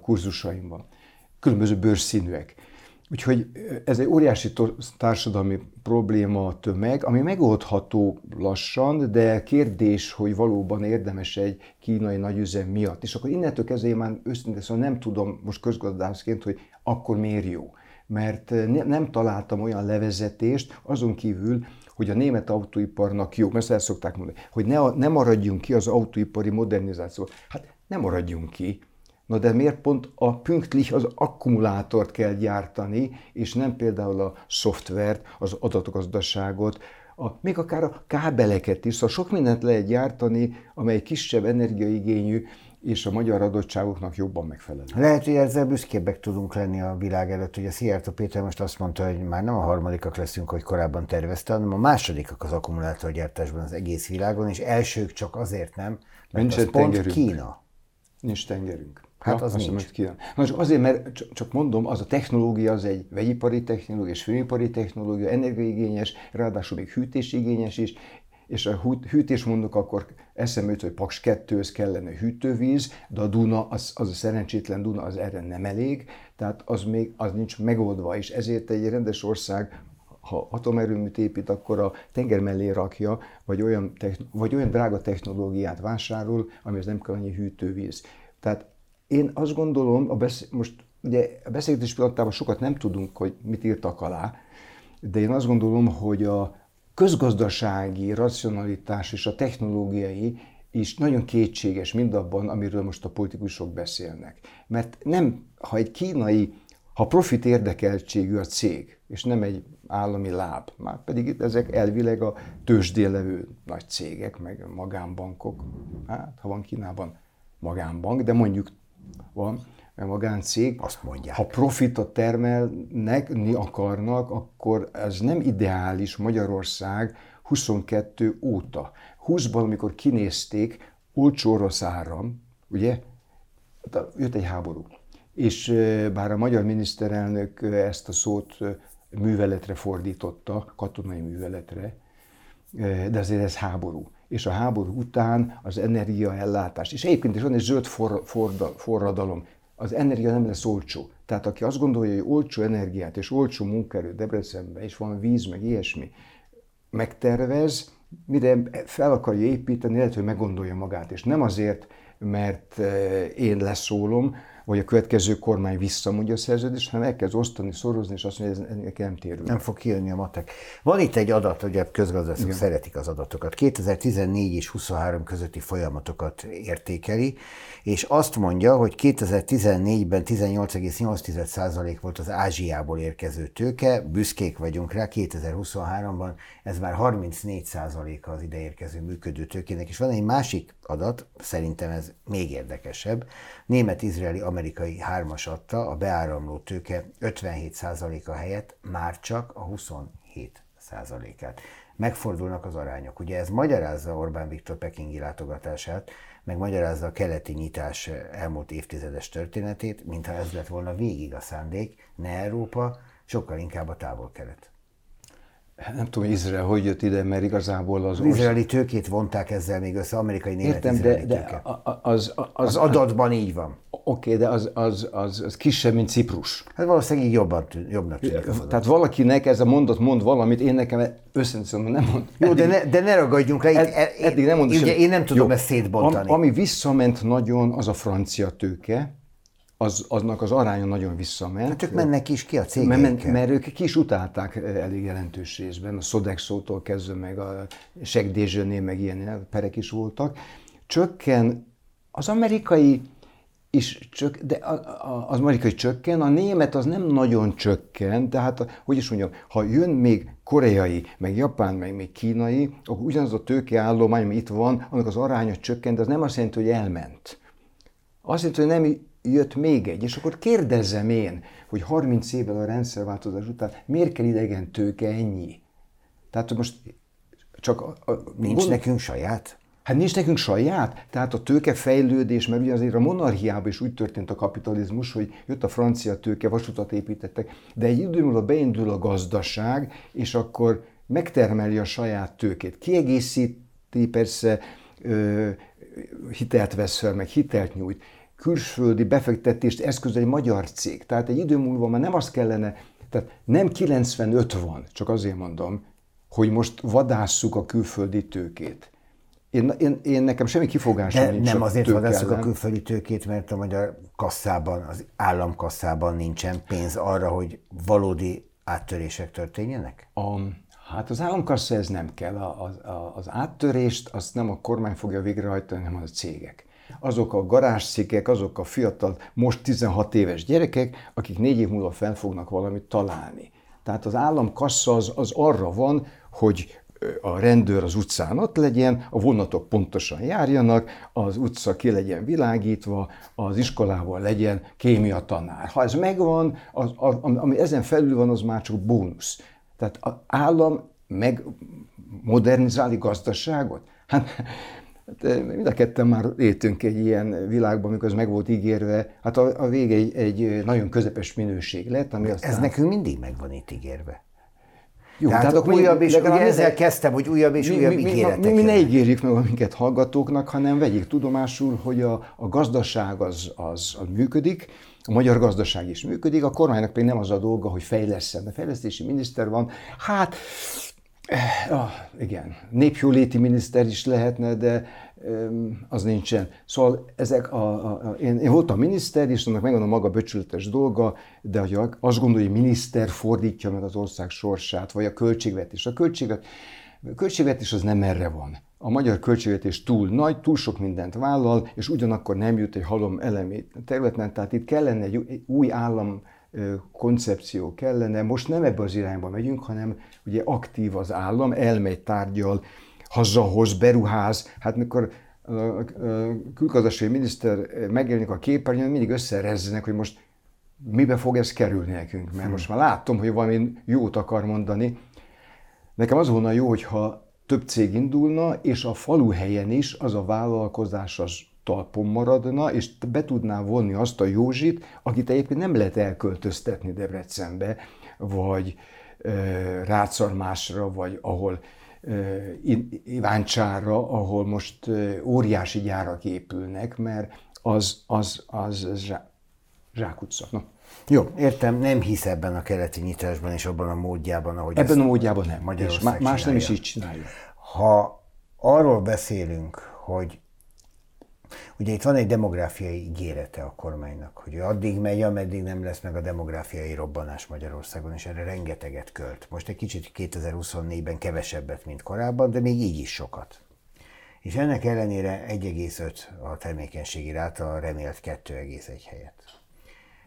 kurzusaimban. Különböző bőrszínűek. Úgyhogy ez egy óriási társadalmi probléma a tömeg, ami megoldható lassan, de kérdés, hogy valóban érdemes egy kínai nagyüzem miatt. És akkor innentől kezdve én már őszintén szóval nem tudom most közgazdászként, hogy akkor miért jó. Mert nem találtam olyan levezetést, azon kívül, hogy a német autóiparnak jó, mert ezt szokták mondani, hogy ne, ne maradjunk ki az autóipari modernizáció. Hát nem maradjunk ki, Na de miért pont a pünktlich az akkumulátort kell gyártani, és nem például a szoftvert, az adatgazdaságot, a, még akár a kábeleket is, szóval sok mindent lehet gyártani, amely kisebb energiaigényű, és a magyar adottságoknak jobban megfelel. Lehet, hogy ezzel büszkébbek tudunk lenni a világ előtt. Ugye Szijjártó Péter most azt mondta, hogy már nem a harmadikak leszünk, hogy korábban tervezte, hanem a másodikak az akkumulátorgyártásban az egész világon, és elsők csak azért nem, mert Nincs az pont tengerünk. Kína. Nincs tengerünk. Hát ja, az nincs. Kína. Na csak azért, mert csak mondom, az a technológia az egy vegyipari technológia, és főipari technológia, energiaigényes, ráadásul még hűtésigényes is, és a hűtés mondok, akkor eszembe jut, hogy Paks 2 kellene hűtővíz, de a Duna, az, az a szerencsétlen Duna, az erre nem elég, tehát az még az nincs megoldva, és ezért egy rendes ország ha atomerőműt épít, akkor a tenger mellé rakja, vagy olyan, vagy olyan drága technológiát vásárol, amihez nem kell annyi hűtővíz. Tehát én azt gondolom, a besz- most ugye a beszélgetés pillanatában sokat nem tudunk, hogy mit írtak alá, de én azt gondolom, hogy a, közgazdasági racionalitás és a technológiai is nagyon kétséges mindabban, amiről most a politikusok beszélnek. Mert nem, ha egy kínai, ha profit érdekeltségű a cég, és nem egy állami láb, már pedig ezek elvileg a tőzsdén levő nagy cégek, meg magánbankok, hát ha van Kínában magánbank, de mondjuk van, magáncég, Azt mondják. ha profitot termelnek, akarnak, akkor ez nem ideális Magyarország 22 óta. 20-ban, amikor kinézték, olcsó orosz áram, ugye, jött egy háború. És bár a magyar miniszterelnök ezt a szót műveletre fordította, katonai műveletre, de azért ez háború. És a háború után az energiaellátás, és egyébként is van egy zöld for, for, forradalom, az energia nem lesz olcsó. Tehát aki azt gondolja, hogy olcsó energiát és olcsó munkaerő Debrecenben, és van víz, meg ilyesmi, megtervez, mire fel akarja építeni, lehet, hogy meggondolja magát. És nem azért, mert eh, én leszólom, vagy a következő kormány visszamondja a szerződést, hanem elkezd osztani, szorozni, és azt mondja, hogy ez nekem nem térül. Nem fog kijönni a matek. Van itt egy adat, ugye közgazdászok szeretik az adatokat. 2014 és 23 közötti folyamatokat értékeli, és azt mondja, hogy 2014-ben 18,8% volt az Ázsiából érkező tőke, büszkék vagyunk rá, 2023-ban ez már 34%-a az ideérkező működő tőkének, és van egy másik adat, szerintem ez még érdekesebb, német-izraeli amerikai hármas adta a beáramló tőke 57%-a helyett már csak a 27%-át. Megfordulnak az arányok. Ugye ez magyarázza Orbán Viktor pekingi látogatását, meg magyarázza a keleti nyitás elmúlt évtizedes történetét, mintha ez lett volna végig a szándék, ne Európa, sokkal inkább a távol-kelet. Nem tudom, Izrael hogy jött ide, mert igazából az... Az izraeli tőkét vonták ezzel még össze, amerikai német Értem, de, de az, az, az, adatban így van. Oké, okay, de az, az, az, az kisebb, mint Ciprus. Hát valószínűleg jobban, jobbnak tűnik Tehát valakinek ez a mondat mond valamit, én nekem összesen nem mond. Jó, de ne, de ne ragadjunk rá. Ed, ed, eddig nem mond. Ugye én nem tudom Jó, ezt szétbontani. Ami visszament nagyon, az a francia tőke, az, aznak az aránya nagyon visszament. Hát ők mennek is ki a cégekkel. Mert, mert ők ki is utálták elég jelentős részben, a Sodexo-tól kezdve meg a Segdézsöné, meg ilyen perek is voltak. Csökken az amerikai is csök, de az amerikai csökken, a német az nem nagyon csökken, tehát, hogy is mondjam, ha jön még koreai, meg japán, meg még kínai, akkor ugyanaz a tőkeállomány, ami itt van, annak az aránya csökkent, de az nem azt jelenti, hogy elment. Azt jelenti, hogy nem jött még egy, és akkor kérdezzem én, hogy 30 évvel a rendszerváltozás után miért kell idegen tőke ennyi? Tehát most csak... A, a, Nincs gond... nekünk saját? Hát nincs nekünk saját, tehát a tőkefejlődés, mert ugye azért a monarchiában is úgy történt a kapitalizmus, hogy jött a francia tőke, vasutat építettek, de egy idő múlva beindul a gazdaság, és akkor megtermeli a saját tőkét. Kiegészíti persze, ö, hitelt vesz fel, meg hitelt nyújt, külföldi befektetést eszköz egy magyar cég. Tehát egy idő múlva már nem azt kellene, tehát nem 95 van, csak azért mondom, hogy most vadásszuk a külföldi tőkét én, én, én nekem semmi kifogásom De nincs nem azért vadászok a külföldi tőkét, mert a magyar kasszában, az államkasszában nincsen pénz arra, hogy valódi áttörések történjenek? A, hát az államkassa ez nem kell. A, a, az áttörést azt nem a kormány fogja végrehajtani, hanem a cégek. Azok a garázszikek, azok a fiatal, most 16 éves gyerekek, akik négy év múlva fel fognak valamit találni. Tehát az államkassa az, az arra van, hogy a rendőr az utcán ott legyen, a vonatok pontosan járjanak, az utca ki legyen világítva, az iskolával legyen kémia tanár. Ha ez megvan, az, az, ami ezen felül van, az már csak bónusz. Tehát az állam meg modernizálni gazdaságot? Hát, hát mind a ketten már éltünk egy ilyen világban, amikor ez meg volt ígérve, hát a, a vége egy, egy nagyon közepes minőség lett, ami aztán... Ez nekünk mindig meg van itt ígérve. Jó, tehát, tehát akkor újabb és ugye ezzel kezdtem, hogy újabb és mi, újabb mi, ígéretek. Mi, mi, mi ne ígérjük meg a minket hallgatóknak, hanem vegyék tudomásul, hogy a, a gazdaság az, az, az működik, a magyar gazdaság is működik, a kormánynak pedig nem az a dolga, hogy fejleszten. A fejlesztési miniszter van, hát Ah, igen, népjóléti miniszter is lehetne, de az nincsen. Szóval ezek a, a, a én, én voltam miniszter, és annak megvan a maga becsületes dolga, de hogy azt gondolja, hogy miniszter fordítja meg az ország sorsát, vagy a költségvetés. A költségvet, a költségvetés az nem erre van. A magyar költségvetés túl nagy, túl sok mindent vállal, és ugyanakkor nem jut egy halom elemét területen, tehát itt kellene egy új állam koncepció kellene. Most nem ebbe az irányba megyünk, hanem ugye aktív az állam, elmegy tárgyal, hazahoz, beruház. Hát mikor a külgazdasági miniszter megjelenik a képernyőn, mindig összerezzenek, hogy most mibe fog ez kerülni nekünk, mert most már látom, hogy valami jót akar mondani. Nekem az volna jó, hogyha több cég indulna, és a falu helyen is az a vállalkozás az talpon maradna, és be tudná vonni azt a Józsit, akit egyébként nem lehet elköltöztetni Debrecenbe, vagy Rácarmásra, vagy ahol Iváncsára, ahol most óriási gyárak épülnek, mert az, az, az zsákutca. No. Jó, értem, nem hisz ebben a keleti nyitásban és abban a módjában, ahogy Ebben a módjában nem, és más csinálja. nem is így csinálja. Ha arról beszélünk, hogy Ugye itt van egy demográfiai ígérete a kormánynak, hogy addig megy, ameddig nem lesz meg a demográfiai robbanás Magyarországon, és erre rengeteget költ. Most egy kicsit 2024-ben kevesebbet, mint korábban, de még így is sokat. És ennek ellenére 1,5 a termékenységi ráta remélt 2,1 helyett.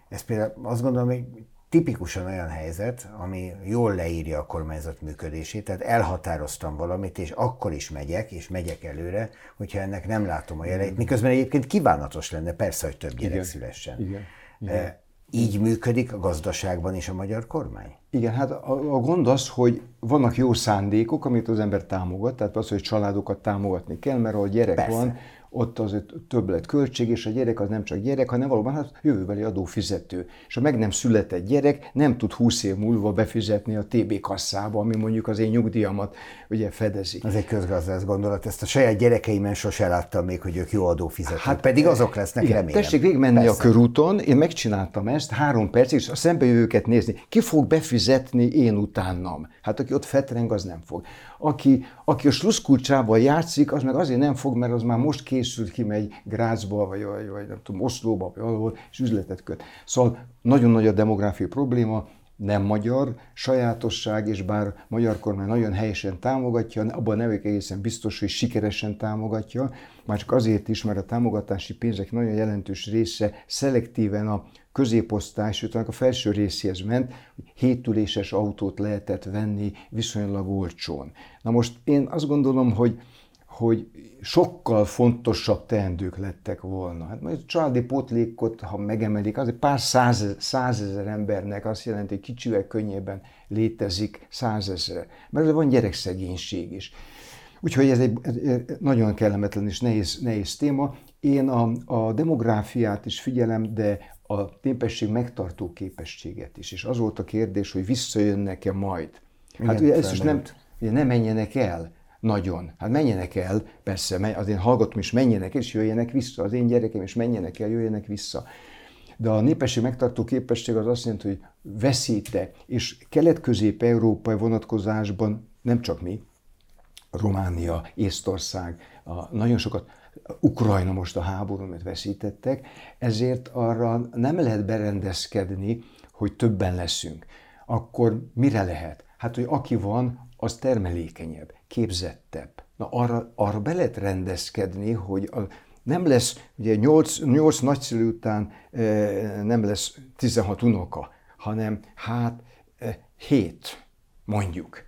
Ez például azt gondolom, hogy tipikusan olyan helyzet, ami jól leírja a kormányzat működését, tehát elhatároztam valamit, és akkor is megyek, és megyek előre, hogyha ennek nem látom a jeleit, miközben egyébként kívánatos lenne, persze, hogy több gyerek Igen. szülessen. Igen. Igen. E, így működik a gazdaságban is a magyar kormány? Igen, hát a, a gond az, hogy vannak jó szándékok, amit az ember támogat, tehát az, hogy családokat támogatni kell, mert ahol gyerek Persze. van, ott az többlet költség, és a gyerek az nem csak gyerek, hanem valóban hát jövőbeli adófizető. És a meg nem született gyerek nem tud 20 év múlva befizetni a TB kasszába, ami mondjuk az én nyugdíjamat ugye fedezi. Ez egy közgazdász gondolat. Ezt a saját gyerekeimen sose láttam még, hogy ők jó adófizetők. Hát pedig azok lesznek, igen, remélem. Tessék végigmenni a körúton, én megcsináltam ezt három percig, és a szembe őket nézni. Ki fog befizetni én utánam? Hát aki ott fetreng, az nem fog. Aki, aki a sluszkulcsával játszik, az meg azért nem fog, mert az már most készült, kimegy Grácsba, vagy, vagy, vagy nem tudom, Oszlóba, vagy valahol, és üzletet köt. Szóval nagyon nagy a demográfiai probléma, nem magyar sajátosság, és bár magyar kormány nagyon helyesen támogatja, abban nem egészen biztos, hogy sikeresen támogatja, már csak azért is, mert a támogatási pénzek nagyon jelentős része szelektíven a középosztály, sőt a felső részéhez ment, hogy hétüléses autót lehetett venni viszonylag olcsón. Na most én azt gondolom, hogy hogy sokkal fontosabb teendők lettek volna. Hát majd a családi potlékot, ha megemelik, azért pár száz, százezer embernek azt jelenti, hogy kicsivel könnyebben létezik százezre. Mert van gyerekszegénység is. Úgyhogy ez egy nagyon kellemetlen és nehéz, nehéz téma. Én a, a demográfiát is figyelem, de a népesség megtartó képességet is. És az volt a kérdés, hogy visszajönnek-e majd. Hát ugye ezt is nem, ugye nem menjenek el nagyon. Hát menjenek el, persze, az én hallgatom is menjenek és jöjjenek vissza. Az én gyerekem is menjenek el, jöjjenek vissza. De a népesség megtartó képesség az azt jelenti, hogy veszíte, és kelet-közép-európai vonatkozásban nem csak mi, Románia, Észtország, a, nagyon sokat, Ukrajna most a háború, mert veszítettek, ezért arra nem lehet berendezkedni, hogy többen leszünk. Akkor mire lehet? Hát, hogy aki van, az termelékenyebb, képzettebb. Na arra, arra be lehet rendezkedni, hogy a, nem lesz, ugye 8, 8 nagyszülő után e, nem lesz 16 unoka, hanem hát e, 7 mondjuk.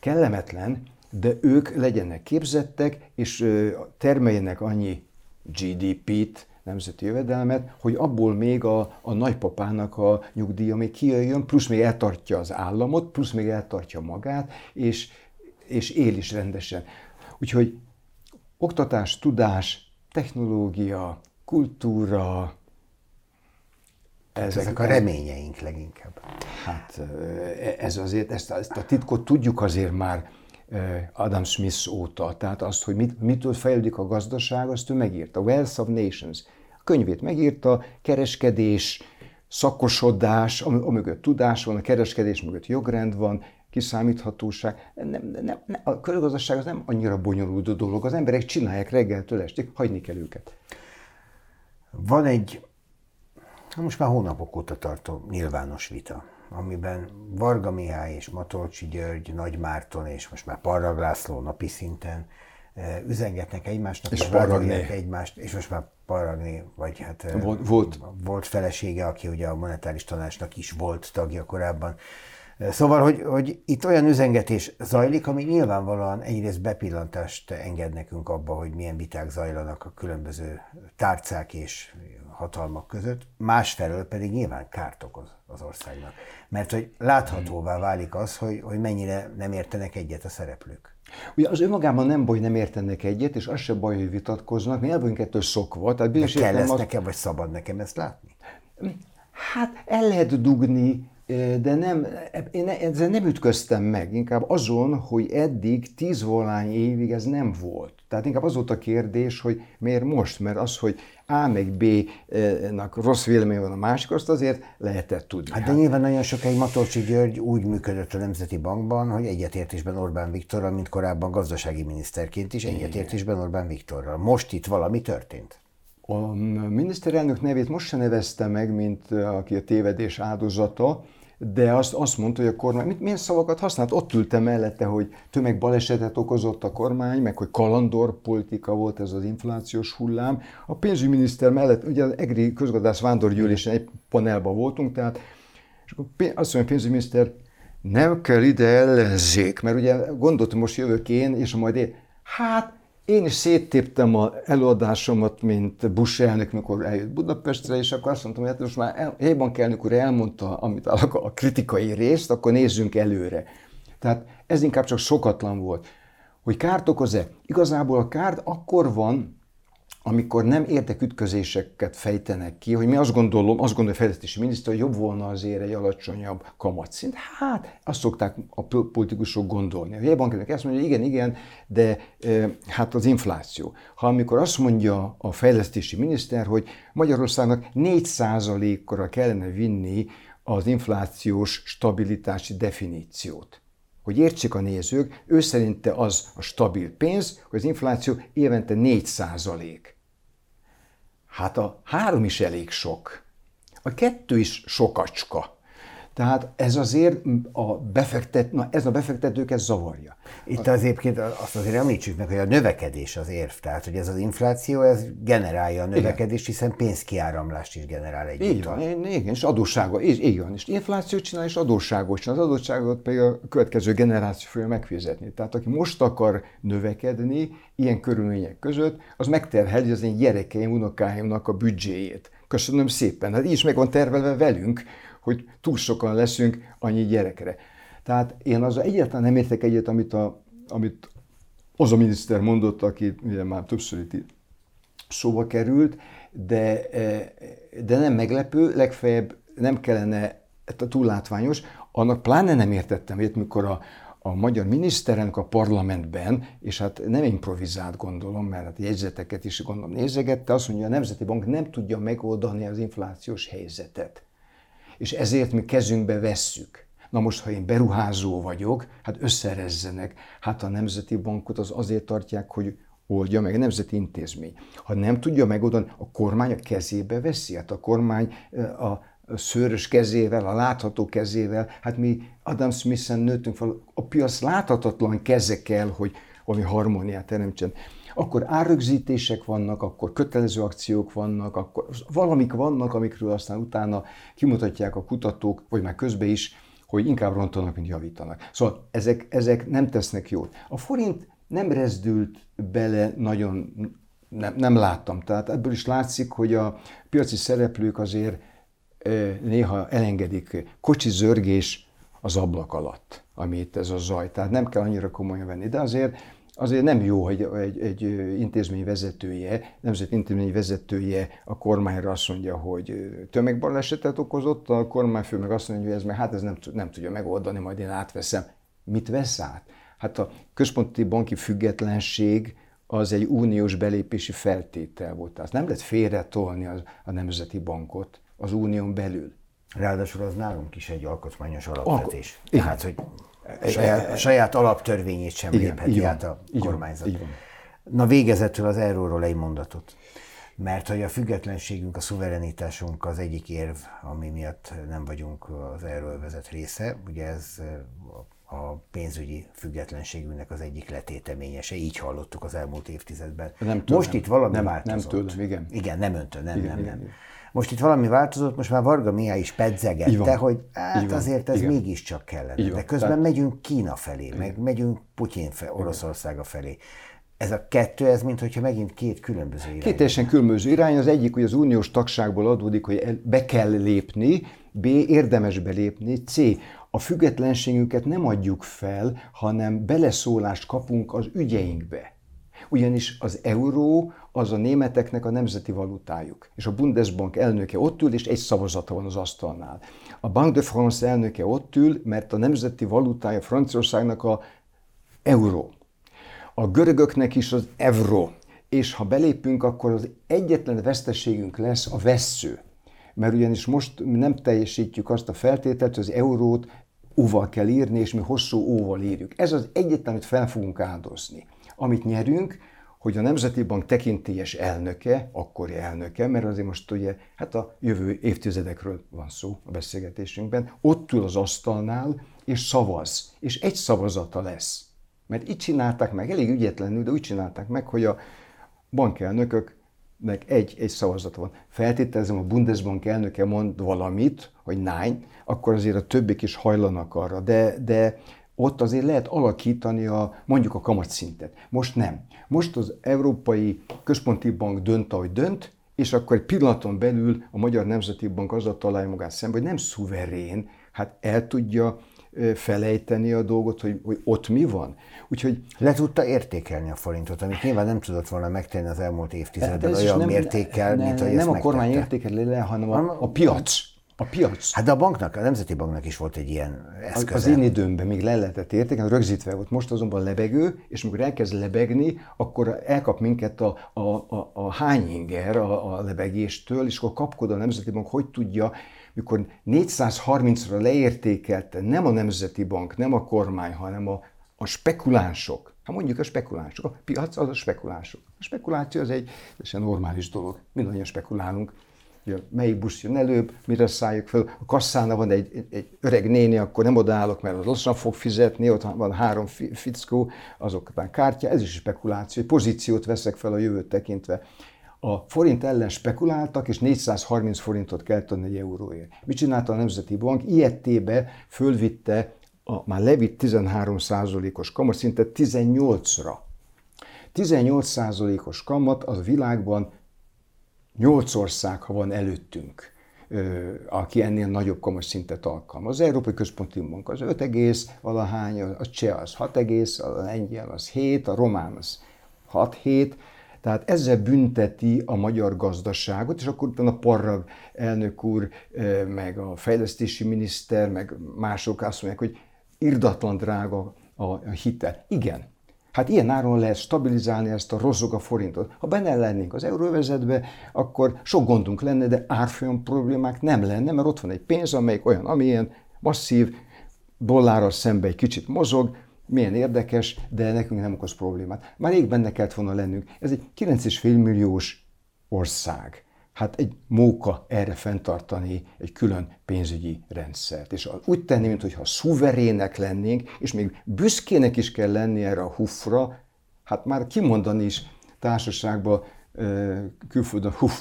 Kellemetlen, de ők legyenek képzettek, és e, termeljenek annyi GDP-t, nemzeti jövedelmet, hogy abból még a, a nagypapának a nyugdíja még kijöjjön, plusz még eltartja az államot, plusz még eltartja magát, és, és él is rendesen. Úgyhogy oktatás, tudás, technológia, kultúra, ezek, ezek a reményeink leginkább. Hát ez azért, ezt a, ezt a titkot tudjuk azért már Adam Smith óta, tehát azt, hogy mit, mitől fejlődik a gazdaság, azt ő megírta. Wealth of Nations. A könyvét megírta, kereskedés, szakosodás, amögött tudás van, a kereskedés mögött jogrend van, kiszámíthatóság. Nem, nem, nem, a közgazdaság az nem annyira bonyolult dolog, az emberek csinálják reggeltől estig, hagyni kell őket. Van egy, most már hónapok óta tartó nyilvános vita, amiben Varga Mihály és Matolcsi György, Nagy Márton és most már Parrag László napi szinten eh, üzengetnek egymásnak, és Parragné. egymást, és most már Parragné, vagy hát eh, volt, volt. volt felesége, aki ugye a monetáris tanácsnak is volt tagja korábban, Szóval, hogy, hogy itt olyan üzengetés zajlik, ami nyilvánvalóan egyrészt bepillantást enged nekünk abba, hogy milyen viták zajlanak a különböző tárcák és hatalmak között, másfelől pedig nyilván kárt okoz az országnak. Mert hogy láthatóvá válik az, hogy, hogy mennyire nem értenek egyet a szereplők. Ugye az önmagában nem baj, nem értenek egyet, és az se baj, hogy vitatkoznak, mi el vagyunk ettől szokva. Tehát De kell ez az... nekem, vagy szabad nekem ezt látni? Hát el lehet dugni de nem, én ezzel nem ütköztem meg, inkább azon, hogy eddig tíz volány évig ez nem volt. Tehát inkább az volt a kérdés, hogy miért most, mert az, hogy A meg B-nak rossz vélemény van a másik, azt azért lehetett tudni. Hát de nyilván nagyon sokáig Matolcsi György úgy működött a Nemzeti Bankban, hogy egyetértésben Orbán Viktorral, mint korábban gazdasági miniszterként is egyetértésben Orbán Viktorral. Most itt valami történt? A miniszterelnök nevét most se nevezte meg, mint aki a tévedés áldozata, de azt, azt mondta, hogy a kormány, mit, milyen szavakat használt? Ott ültem mellette, hogy tömegbalesetet okozott a kormány, meg hogy kalandor politika volt ez az inflációs hullám. A pénzügyminiszter mellett, ugye az EGRI közgazdász vándorgyűlésen egy panelban voltunk, tehát és akkor azt mondja a pénzügyminiszter, nem kell ide ellenzék, mert ugye gondoltam, most jövök én, és majd én, hát én is széttéptem a előadásomat, mint Bush elnök, mikor eljött Budapestre, és akkor azt mondtam, hogy hát most már el, helyban elnök elmondta amit a kritikai részt, akkor nézzünk előre. Tehát ez inkább csak sokatlan volt. Hogy kárt okoz-e? Igazából a kárt akkor van, amikor nem érdekütközéseket fejtenek ki, hogy mi azt gondolom, azt gondolja a fejlesztési miniszter, hogy jobb volna azért egy alacsonyabb kamatszint. Hát, azt szokták a politikusok gondolni. A jegybankerek azt mondja, hogy igen, igen, de e, hát az infláció. Ha amikor azt mondja a fejlesztési miniszter, hogy Magyarországnak 4%-ra kellene vinni az inflációs stabilitási definíciót, hogy értsék a nézők, ő szerinte az a stabil pénz, hogy az infláció évente 4 százalék. Hát a három is elég sok. A kettő is sokacska. Tehát ez azért a befektet, na ez a befektetőket zavarja. Itt az egyébként azt azért említsük meg, hogy a növekedés az érv, tehát hogy ez az infláció, ez generálja a növekedést, hiszen pénzkiáramlást is generál egy Így van, igen, és adósságot, így, van, és inflációt csinál, és adósságot csinál, az adósságot pedig a következő generáció fogja megfizetni. Tehát aki most akar növekedni ilyen körülmények között, az megterheli az én gyerekeim, unokáimnak a büdzséjét. Köszönöm szépen. Hát így is meg van tervelve velünk, hogy túl sokan leszünk annyi gyerekre. Tehát én az egyáltalán nem értek egyet, amit, a, amit az a miniszter mondott, aki ugye már többször itt szóba került, de, de nem meglepő, legfeljebb nem kellene túl látványos, annak pláne nem értettem hogy mikor a, a magyar miniszterelnök a parlamentben, és hát nem improvizált gondolom, mert hát jegyzeteket is gondolom nézegette, azt mondja, a Nemzeti Bank nem tudja megoldani az inflációs helyzetet és ezért mi kezünkbe vesszük. Na most, ha én beruházó vagyok, hát összerezzenek. Hát a Nemzeti Bankot az azért tartják, hogy oldja meg, a nemzeti intézmény. Ha nem tudja megoldani, a kormány a kezébe veszi. Hát a kormány a szőrös kezével, a látható kezével, hát mi Adam Smith-en nőttünk fel, a piac láthatatlan keze kell, hogy valami harmóniát teremtsen akkor árrögzítések vannak, akkor kötelező akciók vannak, akkor valamik vannak, amikről aztán utána kimutatják a kutatók, vagy már közben is, hogy inkább rontanak, mint javítanak. Szóval ezek, ezek nem tesznek jót. A forint nem rezdült bele nagyon, nem, nem láttam. Tehát ebből is látszik, hogy a piaci szereplők azért néha elengedik kocsi zörgés az ablak alatt, amit ez a zaj. Tehát nem kell annyira komolyan venni. De azért azért nem jó, hogy egy, egy intézmény vezetője, nemzeti intézmény vezetője a kormányra azt mondja, hogy tömegbalesetet okozott, a kormányfő meg azt mondja, hogy ez meg hát ez nem, nem tudja megoldani, majd én átveszem. Mit vesz át? Hát a központi banki függetlenség az egy uniós belépési feltétel volt. Tehát nem lehet félretolni az, a nemzeti bankot az unión belül. Ráadásul az nálunk is egy alkotmányos alapvetés. Alko- Tehát, hogy saját, a saját alaptörvényét sem igen, lépheti át a így kormányzat. Van, így van. Na végezetül az erőről egy mondatot. Mert hogy a függetlenségünk, a szuverenitásunk az egyik érv, ami miatt nem vagyunk az vezet része. Ugye ez a pénzügyi függetlenségünknek az egyik letéteményese, így hallottuk az elmúlt évtizedben. Nem tőlem, Most itt valami nem, változott. Nem tőlem, igen. Igen, nem öntől, nem, igen, nem, igen, nem. Igen. Most itt valami változott, most már Varga Mihály is pedzegette, hogy hát azért ez Igen. mégiscsak kellene. De közben Tehát... megyünk Kína felé, Igen. meg megyünk Putyin felé, Oroszországa felé. Ez a kettő, ez mint hogyha megint két különböző irány. Két teljesen különböző irány. Az egyik, hogy az uniós tagságból adódik, hogy be kell lépni, B. érdemes belépni, C. A függetlenségünket nem adjuk fel, hanem beleszólást kapunk az ügyeinkbe. Ugyanis az euró az a németeknek a nemzeti valutájuk. És a Bundesbank elnöke ott ül, és egy szavazata van az asztalnál. A Banque de France elnöke ott ül, mert a nemzeti valutája Franciaországnak a euró. A görögöknek is az euró. És ha belépünk, akkor az egyetlen veszteségünk lesz a vessző. Mert ugyanis most nem teljesítjük azt a feltételt, hogy az eurót óval kell írni, és mi hosszú óval írjuk. Ez az egyetlen, amit fel fogunk áldozni. Amit nyerünk, hogy a Nemzeti Bank tekintélyes elnöke, akkori elnöke, mert azért most ugye, hát a jövő évtizedekről van szó a beszélgetésünkben, ott ül az asztalnál, és szavaz, és egy szavazata lesz. Mert így csinálták meg, elég ügyetlenül, de úgy csinálták meg, hogy a bankelnököknek egy, egy szavazata van. Feltételezem, a Bundesbank elnöke mond valamit, hogy nány, akkor azért a többik is hajlanak arra, de, de ott azért lehet alakítani a, mondjuk a kamatszintet. Most nem. Most az Európai Központi Bank dönt, ahogy dönt, és akkor egy pillanaton belül a Magyar Nemzeti Bank azzal találja magát szembe, hogy nem szuverén, hát el tudja felejteni a dolgot, hogy, hogy ott mi van. Úgyhogy le tudta értékelni a forintot, amit nyilván nem tudott volna megtenni az elmúlt évtizedben olyan nem, mértékkel, ne, mint hogy Nem a kormány értékeli le, hanem a, a piac. A piac. Hát de a banknak, a Nemzeti Banknak is volt egy ilyen eszköz. Az én időmben még le lehetett értékelni, rögzítve volt. Most azonban lebegő, és amikor elkezd lebegni, akkor elkap minket a, a, a, a hányinger a, a lebegéstől, és akkor kapkod a Nemzeti Bank, hogy tudja mikor 430-ra leértékelte nem a Nemzeti Bank, nem a kormány, hanem a, a spekulánsok, hát mondjuk a spekulánsok, a piac az a spekulánsok. A spekuláció az egy teljesen normális dolog, mindannyian spekulálunk, hogy melyik busz jön előbb, mire szálljuk fel. A kasszánál van egy, egy, öreg néni, akkor nem odaállok, mert az rosszan fog fizetni, ott van három fickó, azok után kártya, ez is spekuláció, pozíciót veszek fel a jövőt tekintve. A forint ellen spekuláltak, és 430 forintot kellett adni egy euróért. Mit csinálta a Nemzeti Bank? Ilyettébe fölvitte a már levitt 13% os kamatszintet 18-ra. 18% os kamat az világban Nyolc ország, ha van előttünk, aki ennél nagyobb komoly szintet alkalmaz. Az Európai Központi Bank az 5 egész, valahány, a cseh az 6 egész, a lengyel az 7, a román az 6-7, tehát ezzel bünteti a magyar gazdaságot, és akkor utána Parrag elnök úr, meg a fejlesztési miniszter, meg mások azt mondják, hogy irdatlan drága a hitel. Igen, Hát ilyen áron lehet stabilizálni ezt a rosszog a forintot. Ha benne lennénk az euróvezetbe, akkor sok gondunk lenne, de árfolyam problémák nem lenne, mert ott van egy pénz, amelyik olyan, amilyen masszív, dollárral szembe egy kicsit mozog, milyen érdekes, de nekünk nem okoz problémát. Már rég benne kellett volna lennünk. Ez egy 9,5 milliós ország hát egy móka erre fenntartani egy külön pénzügyi rendszert. És úgy tenni, mintha szuverének lennénk, és még büszkének is kell lenni erre a hufra, hát már kimondani is társaságban külföldön huf,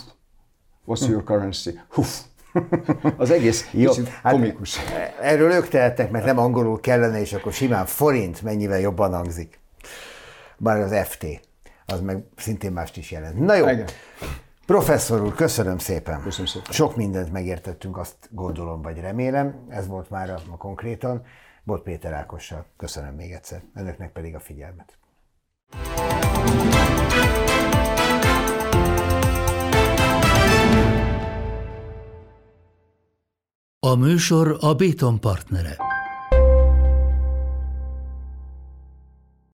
what's your currency? Huf. Az egész Jó, hát komikus. Erről ők tehetnek, mert nem angolul kellene, és akkor simán forint mennyivel jobban hangzik. Bár az FT, az meg szintén mást is jelent. Na jó, Igen. Professzor úr, köszönöm szépen. Köszönöm szépen. Sok mindent megértettünk, azt gondolom, vagy remélem. Ez volt már a, a konkrétan. Bot Péter Ákossal. Köszönöm még egyszer. Önöknek pedig a figyelmet. A műsor a Béton partnere.